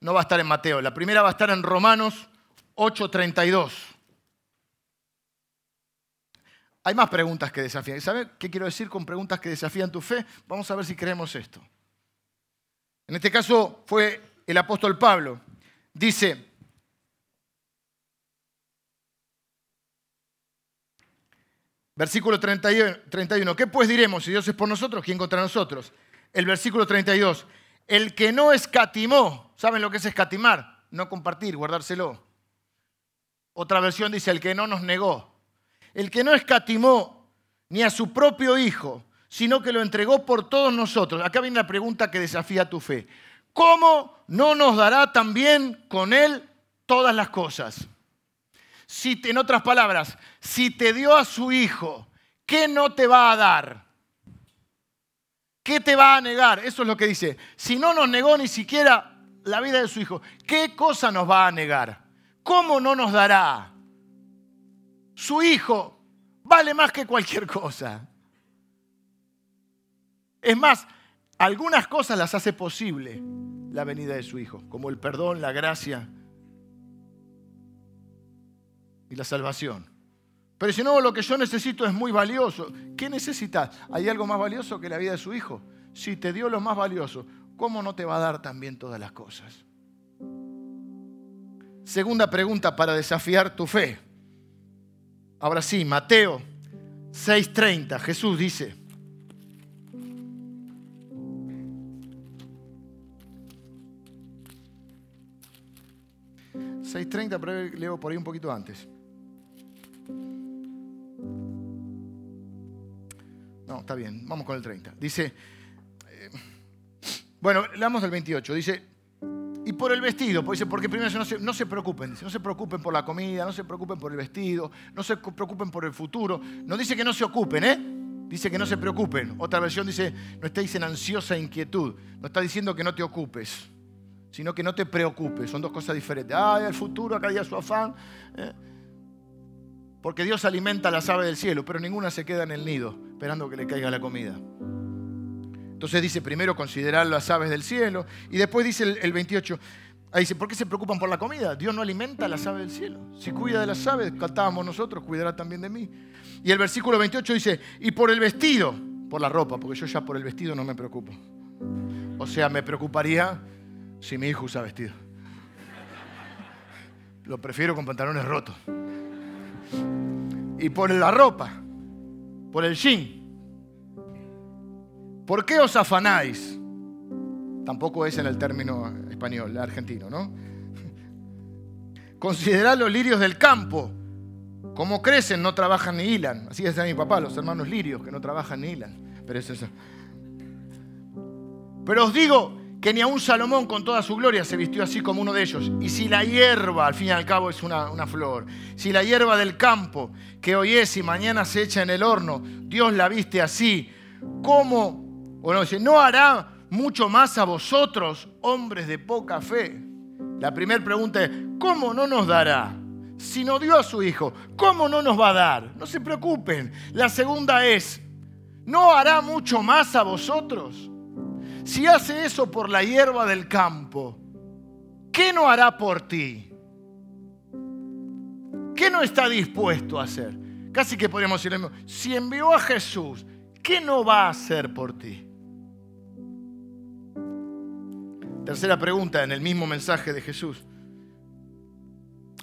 no va a estar en Mateo. La primera va a estar en Romanos 8:32. Hay más preguntas que desafían. ¿Sabe qué quiero decir con preguntas que desafían tu fe? Vamos a ver si creemos esto. En este caso fue el apóstol Pablo. Dice, versículo 31, ¿qué pues diremos si Dios es por nosotros? ¿Quién contra nosotros? El versículo 32, el que no escatimó, ¿saben lo que es escatimar? No compartir, guardárselo. Otra versión dice, el que no nos negó el que no escatimó ni a su propio Hijo, sino que lo entregó por todos nosotros. Acá viene la pregunta que desafía tu fe. ¿Cómo no nos dará también con Él todas las cosas? Si, en otras palabras, si te dio a su Hijo, ¿qué no te va a dar? ¿Qué te va a negar? Eso es lo que dice. Si no nos negó ni siquiera la vida de su Hijo, ¿qué cosa nos va a negar? ¿Cómo no nos dará? su hijo vale más que cualquier cosa. Es más, algunas cosas las hace posible la venida de su hijo, como el perdón, la gracia y la salvación. Pero si no, lo que yo necesito es muy valioso. ¿Qué necesitas? ¿Hay algo más valioso que la vida de su hijo? Si te dio lo más valioso, ¿cómo no te va a dar también todas las cosas? Segunda pregunta para desafiar tu fe. Ahora sí, Mateo 6:30, Jesús dice, ...6.30, pero leo por ahí un poquito antes. Está bien, vamos con el 30. Dice, eh, bueno, leamos del 28. Dice, y por el vestido, pues porque primero no se, no se preocupen, no se preocupen por la comida, no se preocupen por el vestido, no se preocupen por el futuro. No dice que no se ocupen, ¿eh? Dice que no se preocupen. Otra versión dice, no estéis en ansiosa inquietud. No está diciendo que no te ocupes, sino que no te preocupes. Son dos cosas diferentes. Ay, el futuro, acá hay su afán. ¿eh? Porque Dios alimenta a las aves del cielo, pero ninguna se queda en el nido esperando que le caiga la comida. Entonces dice, primero considerar las aves del cielo. Y después dice el, 28, ahí dice, ¿por qué se preocupan por la comida? Dios no alimenta a las aves del cielo. Si cuida de las aves, cantábamos nosotros, cuidará también de mí. Y el versículo 28 dice, y por el vestido, por la ropa, porque yo ya por el vestido no me preocupo. O sea, me preocuparía si mi hijo usa vestido. Lo prefiero con pantalones rotos. Y por la ropa, por el jean, ¿Por qué os afanáis? Tampoco es en el término español, argentino, ¿no? Considerad los lirios del campo. Como crecen, no trabajan ni hilan. Así decía mi papá, los hermanos lirios, que no trabajan ni hilan. Pero es eso. Pero os digo que ni aun Salomón con toda su gloria se vistió así como uno de ellos. Y si la hierba, al fin y al cabo es una, una, flor, si la hierba del campo, que hoy es y mañana se echa en el horno, Dios la viste así, ¿cómo bueno, dice, no hará mucho más a vosotros, hombres de poca fe. La primera pregunta es, ¿cómo no nos dará? Si no dio a su hijo, ¿cómo no nos va a dar? No se preocupen. La segunda es, ¿no hará mucho más a vosotros? Si hace eso por la hierba del campo, ¿qué no hará por ti? ¿Qué no está dispuesto a hacer? Casi que podríamos decirle, si envió a Jesús, ¿qué no va a hacer por ti? Tercera pregunta en el mismo mensaje de Jesús.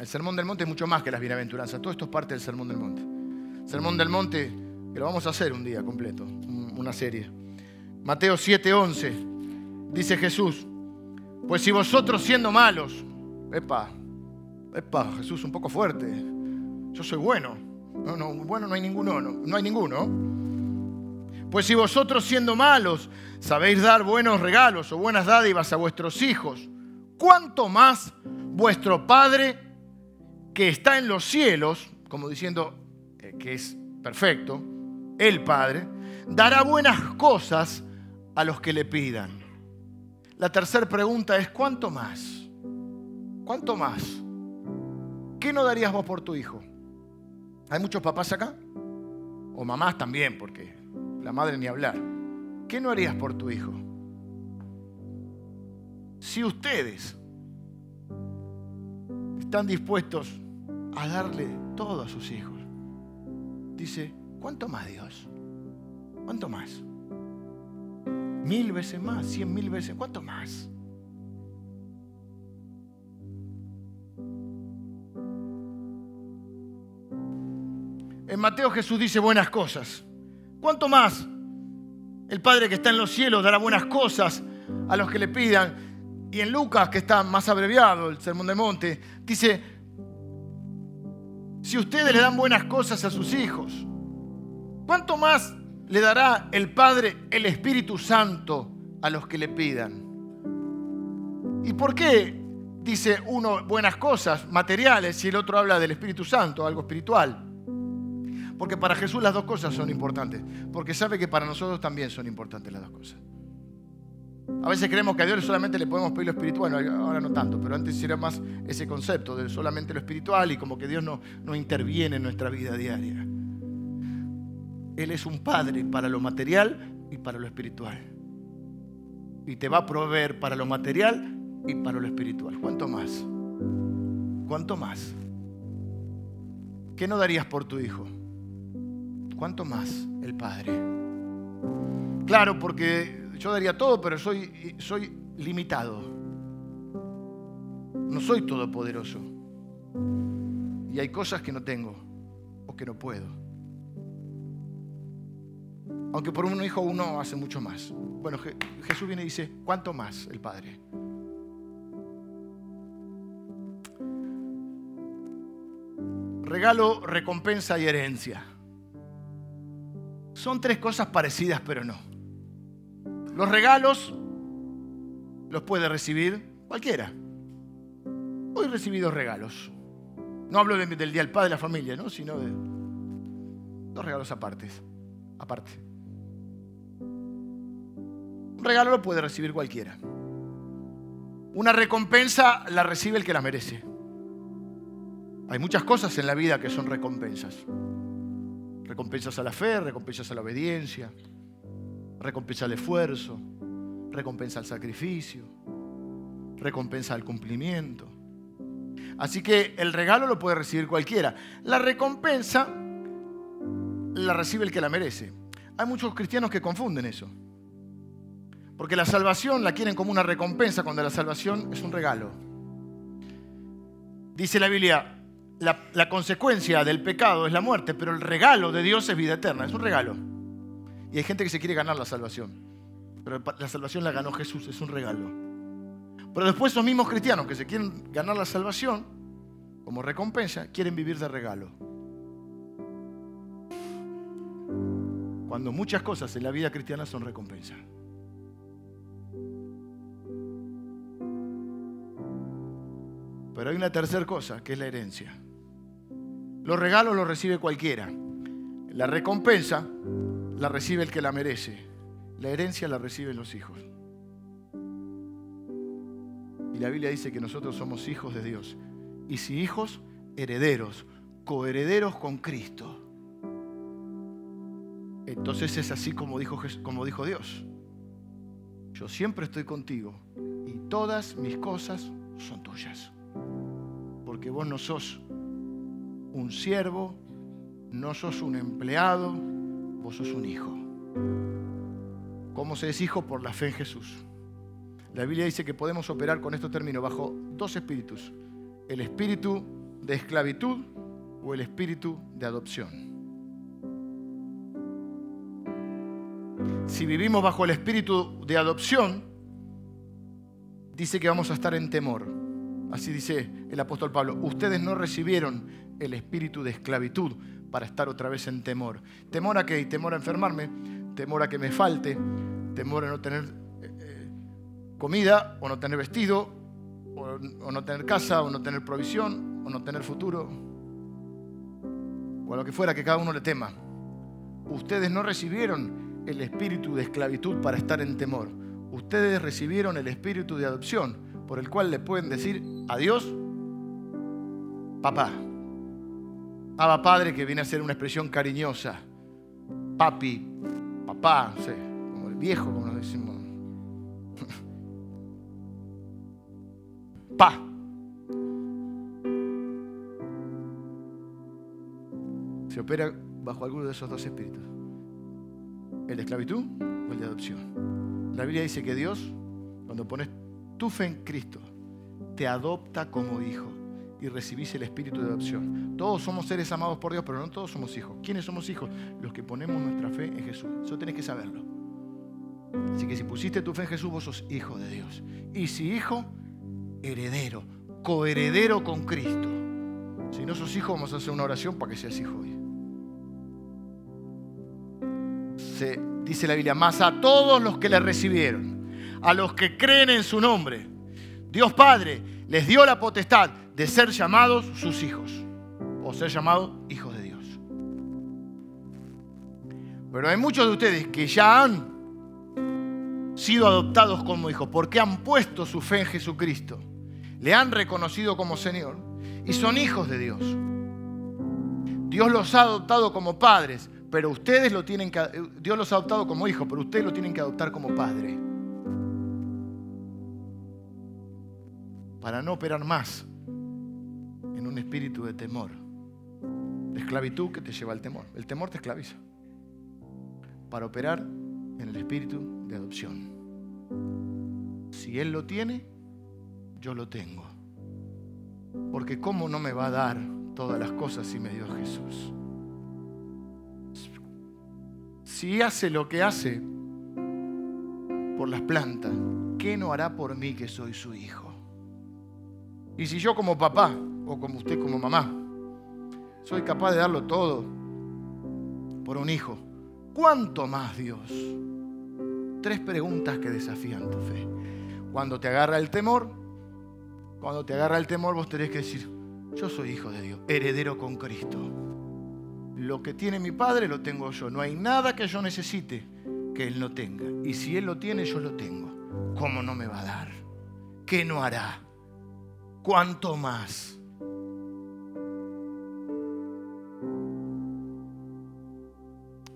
El Sermón del Monte es mucho más que las bienaventuranzas. Todo esto es parte del Sermón del Monte. Sermón del Monte, que lo vamos a hacer un día completo, una serie. Mateo 7:11, dice Jesús, pues si vosotros siendo malos, epa, epa, Jesús un poco fuerte, yo soy bueno. No, no, bueno no hay ninguno, no, no hay ninguno. Pues si vosotros siendo malos sabéis dar buenos regalos o buenas dádivas a vuestros hijos, ¿cuánto más vuestro Padre que está en los cielos, como diciendo eh, que es perfecto, el Padre, dará buenas cosas a los que le pidan? La tercera pregunta es, ¿cuánto más? ¿Cuánto más? ¿Qué no darías vos por tu hijo? ¿Hay muchos papás acá? O mamás también, porque la madre ni hablar. ¿Qué no harías por tu hijo? Si ustedes, están dispuestos a darle todo a sus hijos. Dice, ¿cuánto más Dios? ¿Cuánto más? Mil veces más, cien mil veces, ¿cuánto más? En Mateo Jesús dice buenas cosas. ¿Cuánto más el Padre que está en los cielos dará buenas cosas a los que le pidan? Y en Lucas, que está más abreviado, el Sermón del Monte, dice, si ustedes le dan buenas cosas a sus hijos, ¿cuánto más le dará el Padre el Espíritu Santo a los que le pidan? ¿Y por qué dice uno buenas cosas materiales y el otro habla del Espíritu Santo, algo espiritual? Porque para Jesús las dos cosas son importantes. Porque sabe que para nosotros también son importantes las dos cosas. A veces creemos que a Dios solamente le podemos pedir lo espiritual, ahora no tanto, pero antes era más ese concepto de solamente lo espiritual y como que Dios no, no interviene en nuestra vida diaria. Él es un padre para lo material y para lo espiritual. Y te va a proveer para lo material y para lo espiritual. ¿Cuánto más? ¿Cuánto más? ¿Qué no darías por tu hijo? ¿cuánto más el Padre? Claro, porque yo daría todo, pero soy, soy limitado. No soy todopoderoso. Y hay cosas que no tengo o que no puedo. Aunque por un hijo uno hace mucho más. Bueno, Jesús viene y dice, ¿cuánto más el Padre? Regalo, recompensa y herencia. Son tres cosas parecidas, pero no. Los regalos los puede recibir cualquiera. Hoy recibí dos regalos. No hablo del Día del Padre de la familia, ¿no? sino de dos regalos aparte. aparte. Un regalo lo puede recibir cualquiera. Una recompensa la recibe el que la merece. Hay muchas cosas en la vida que son recompensas. Recompensas a la fe, recompensas a la obediencia, recompensa al esfuerzo, recompensa al sacrificio, recompensa al cumplimiento. Así que el regalo lo puede recibir cualquiera. La recompensa la recibe el que la merece. Hay muchos cristianos que confunden eso. Porque la salvación la quieren como una recompensa cuando la salvación es un regalo. Dice la Biblia, la, consecuencia del pecado es la muerte, pero el regalo de Dios es vida eterna, es un regalo. Y hay gente que se quiere ganar la salvación, pero la salvación la ganó Jesús, es un regalo. Pero después esos mismos cristianos que se quieren ganar la salvación como recompensa, quieren vivir de regalo. Cuando muchas cosas en la vida cristiana son recompensa. Pero hay una tercera cosa, que es la herencia. Los regalos los recibe cualquiera. La recompensa la recibe el que la merece. La herencia la reciben los hijos. Y la Biblia dice que nosotros somos hijos de Dios. Y si hijos, herederos, coherederos con Cristo. Entonces es así como dijo, como dijo Dios. Yo siempre estoy contigo y todas mis cosas son tuyas. Porque vos no sos un siervo, no sos un empleado, vos sos un hijo. ¿Cómo se es hijo? Por la fe en Jesús. La Biblia dice que podemos operar con estos términos bajo dos espíritus, el espíritu de esclavitud o el espíritu de adopción. Si vivimos bajo el espíritu de adopción, dice que vamos a estar en temor. Así dice el apóstol Pablo, ustedes no recibieron el espíritu de esclavitud para estar otra vez en temor. ¿Temor a qué? Temor a enfermarme, temor a que me falte, temor a no tener eh, eh, comida o no tener vestido, o, no tener casa, o no tener provisión, o no tener futuro, o a lo que fuera que cada uno le tema. Ustedes no recibieron el espíritu de esclavitud para estar en temor. Ustedes recibieron el espíritu de adopción por el cual le pueden decir a Dios, papá, Abba Padre, que viene a ser una expresión cariñosa, papi, papá, no sé, como el viejo, como nos decimos. pa. Se opera bajo alguno de esos dos espíritus, el de esclavitud o el de adopción. La Biblia dice que Dios, cuando pones tu fe en Cristo, te adopta como hijo y recibís el espíritu de adopción. Todos somos seres amados por Dios, pero no todos somos hijos. ¿Quiénes somos hijos? Los que ponemos nuestra fe en Jesús. Eso tenés que saberlo. Así que si pusiste tu fe en Jesús, vos sos hijo de Dios. Y si hijo, heredero, coheredero con Cristo. Si no sos hijo, vamos a hacer una oración para que seas hijo hoy. Se, dice la Biblia, más a todos los que le recibieron, a los que creen en su nombre, Dios Padre les dio la potestad de ser llamados sus hijos o ser llamados hijos de Dios. Pero hay muchos de ustedes que ya han sido adoptados como hijos porque han puesto su fe en Jesucristo, le han reconocido como Señor y son hijos de Dios. Dios los ha adoptado como padres, pero ustedes lo tienen que Dios los ha adoptado como hijos, pero ustedes lo tienen que adoptar como padre. Para no operar más un espíritu de temor, de esclavitud que te lleva al temor. El temor te esclaviza. Para operar en el espíritu de adopción. Si Él lo tiene, yo lo tengo. Porque ¿cómo no me va a dar todas las cosas si me dio Jesús? Si hace lo que hace por las plantas, ¿qué no hará por mí que soy su hijo? Y si yo como papá o como usted como mamá, soy capaz de darlo todo por un hijo, ¿cuánto más Dios? Tres preguntas que desafían tu fe. Cuando te agarra el temor, cuando te agarra el temor vos tenés que decir, yo soy hijo de Dios, heredero con Cristo. Lo que tiene mi padre lo tengo yo. No hay nada que yo necesite que Él no tenga. Y si Él lo tiene, yo lo tengo. ¿Cómo no me va a dar? ¿Qué no hará? ¿Cuánto más?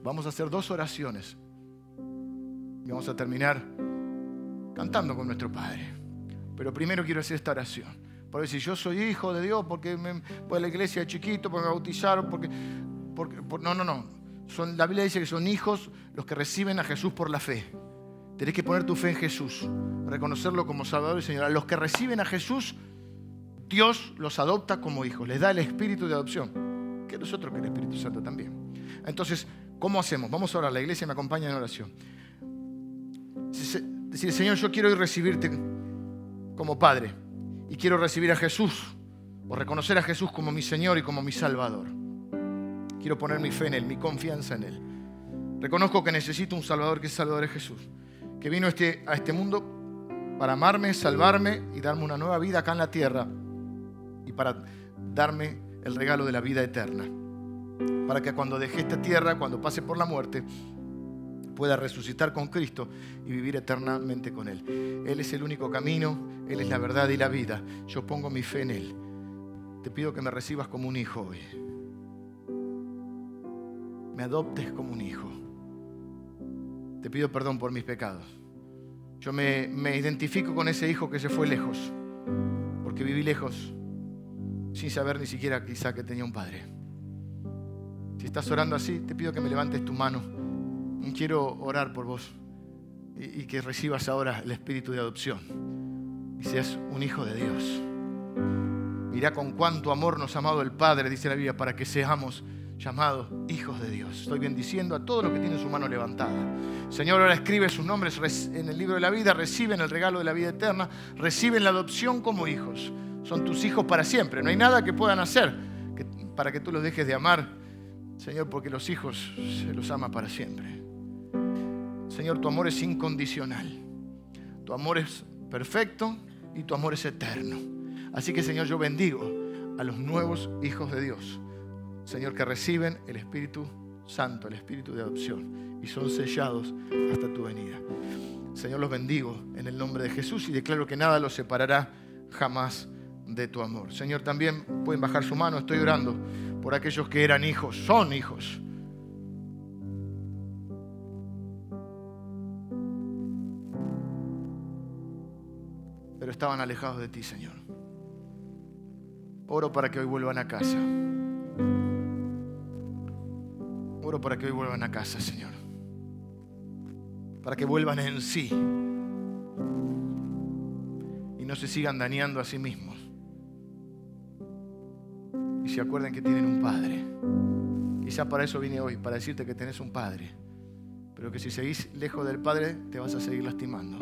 Vamos a hacer dos oraciones y vamos a terminar cantando con nuestro Padre. Pero primero quiero hacer esta oración. Por decir, yo soy hijo de Dios porque me voy a la iglesia de chiquito, porque me bautizaron, porque... porque no, no, no. Son, la Biblia dice que son hijos los que reciben a Jesús por la fe. Tenés que poner tu fe en Jesús, reconocerlo como Salvador y Señor. A los que reciben a Jesús, Dios los adopta como hijos, les da el espíritu de adopción, que nosotros que el Espíritu Santo también. Entonces, ¿Cómo hacemos? Vamos a orar, la iglesia me acompaña en oración. Decir, Señor, yo quiero ir recibirte como Padre y quiero recibir a Jesús o reconocer a Jesús como mi Señor y como mi Salvador. Quiero poner mi fe en Él, mi confianza en Él. Reconozco que necesito un Salvador que es Salvador de Jesús, que vino este, a este mundo para amarme, salvarme y darme una nueva vida acá en la tierra y para darme el regalo de la vida eterna para que cuando deje esta tierra, cuando pase por la muerte, pueda resucitar con Cristo y vivir eternamente con Él. Él es el único camino, Él es la verdad y la vida. Yo pongo mi fe en Él. Te pido que me recibas como un hijo hoy. Me adoptes como un hijo. Te pido perdón por mis pecados. Yo me, me identifico con ese hijo que se fue lejos, porque viví lejos, sin saber ni siquiera quizá que tenía un padre. Si estás orando así, te pido que me levantes tu mano. Quiero orar por vos y, que recibas ahora el espíritu de adopción y seas un hijo de Dios. Mira con cuánto amor nos ha amado el Padre, dice la Biblia, para que seamos llamados hijos de Dios. Estoy bendiciendo a todos los que tienen su mano levantada. Señor, ahora escribe sus nombres en el libro de la vida, reciben el regalo de la vida eterna, reciben la adopción como hijos. Son tus hijos para siempre. No hay nada que puedan hacer para que tú los dejes de amar Señor, porque los hijos se los ama para siempre. Señor, tu amor es incondicional. Tu amor es perfecto y tu amor es eterno. Así que, Señor, yo bendigo a los nuevos hijos de Dios. Señor, que reciben el Espíritu Santo, el Espíritu de adopción, y son sellados hasta tu venida. Señor, los bendigo en el nombre de Jesús y declaro que nada los separará jamás de tu amor. Señor, también pueden bajar su mano, estoy orando por aquellos que eran hijos, son hijos. Pero estaban alejados de ti, Señor. Oro para que hoy vuelvan a casa. Oro para que hoy vuelvan a casa, Señor. Para que vuelvan en sí. Y no se sigan dañando a sí mismos. Se acuerden que tienen un Padre. Quizá para eso vine hoy, para decirte que tenés un Padre. Pero que si seguís lejos del Padre, te vas a seguir lastimando.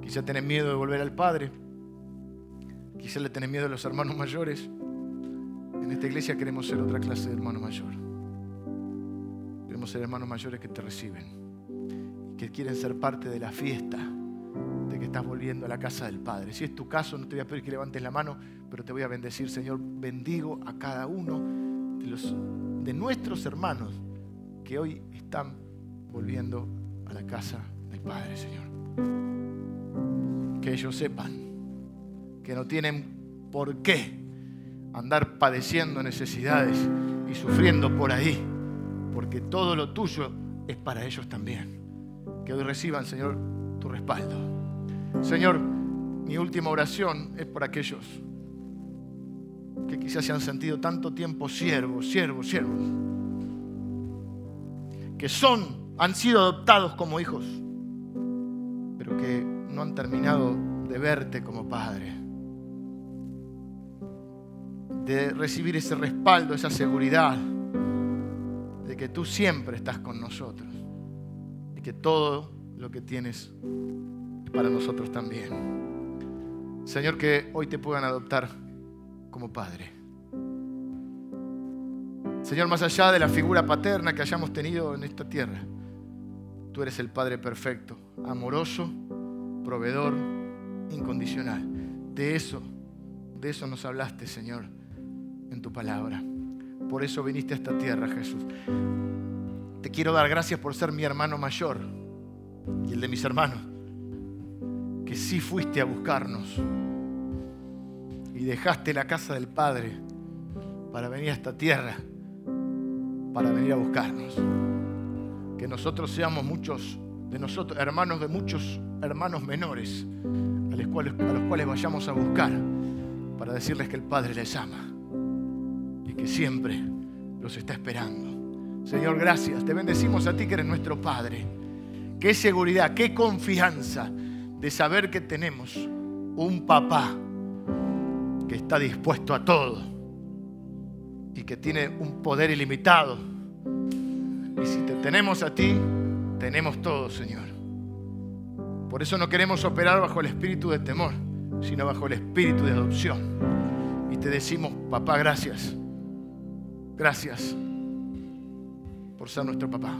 Quizá tenés miedo de volver al Padre. Quizá le tenés miedo a los hermanos mayores. En esta iglesia queremos ser otra clase de hermano mayor. Queremos ser hermanos mayores que te reciben, que quieren ser parte de la fiesta que estás volviendo a la casa del Padre. Si es tu caso, no te voy a pedir que levantes la mano, pero te voy a bendecir, Señor. Bendigo a cada uno de, de nuestros hermanos que hoy están volviendo a la casa del Padre, Señor. Que ellos sepan que no tienen por qué andar padeciendo necesidades y sufriendo por ahí, porque todo lo tuyo es para ellos también. Que hoy reciban, Señor, tu respaldo. Señor, mi última oración es por aquellos que quizás se han sentido tanto tiempo siervos, siervos, siervos, que son, han sido adoptados como hijos, pero que no han terminado de verte como padre. De recibir ese respaldo, esa seguridad de que tú siempre estás con nosotros y que todo lo que tienes es para nosotros también. Señor, que hoy te puedan adoptar como Padre. Señor, más allá de la figura paterna que hayamos tenido en esta tierra, tú eres el Padre perfecto, amoroso, proveedor, incondicional. De eso, de eso nos hablaste, Señor en tu palabra. Por eso viniste a esta tierra, Jesús. Te quiero dar gracias por ser mi hermano mayor y el de mis hermanos, que sí fuiste a buscarnos y dejaste la casa del Padre para venir a esta tierra, para venir a buscarnos. Que nosotros seamos muchos de nosotros, hermanos de muchos hermanos menores, a los cuales, a los cuales vayamos a buscar para decirles que el Padre les ama que siempre los está esperando. Señor, gracias. Te bendecimos a ti que eres nuestro Padre. Qué seguridad, qué confianza de saber que tenemos un papá que está dispuesto a todo y que tiene un poder ilimitado. Y si te tenemos a ti, tenemos todo, Señor. Por eso no queremos operar bajo el espíritu de temor, sino bajo el espíritu de adopción. Y te decimos, papá, gracias Gracias por ser nuestro papá.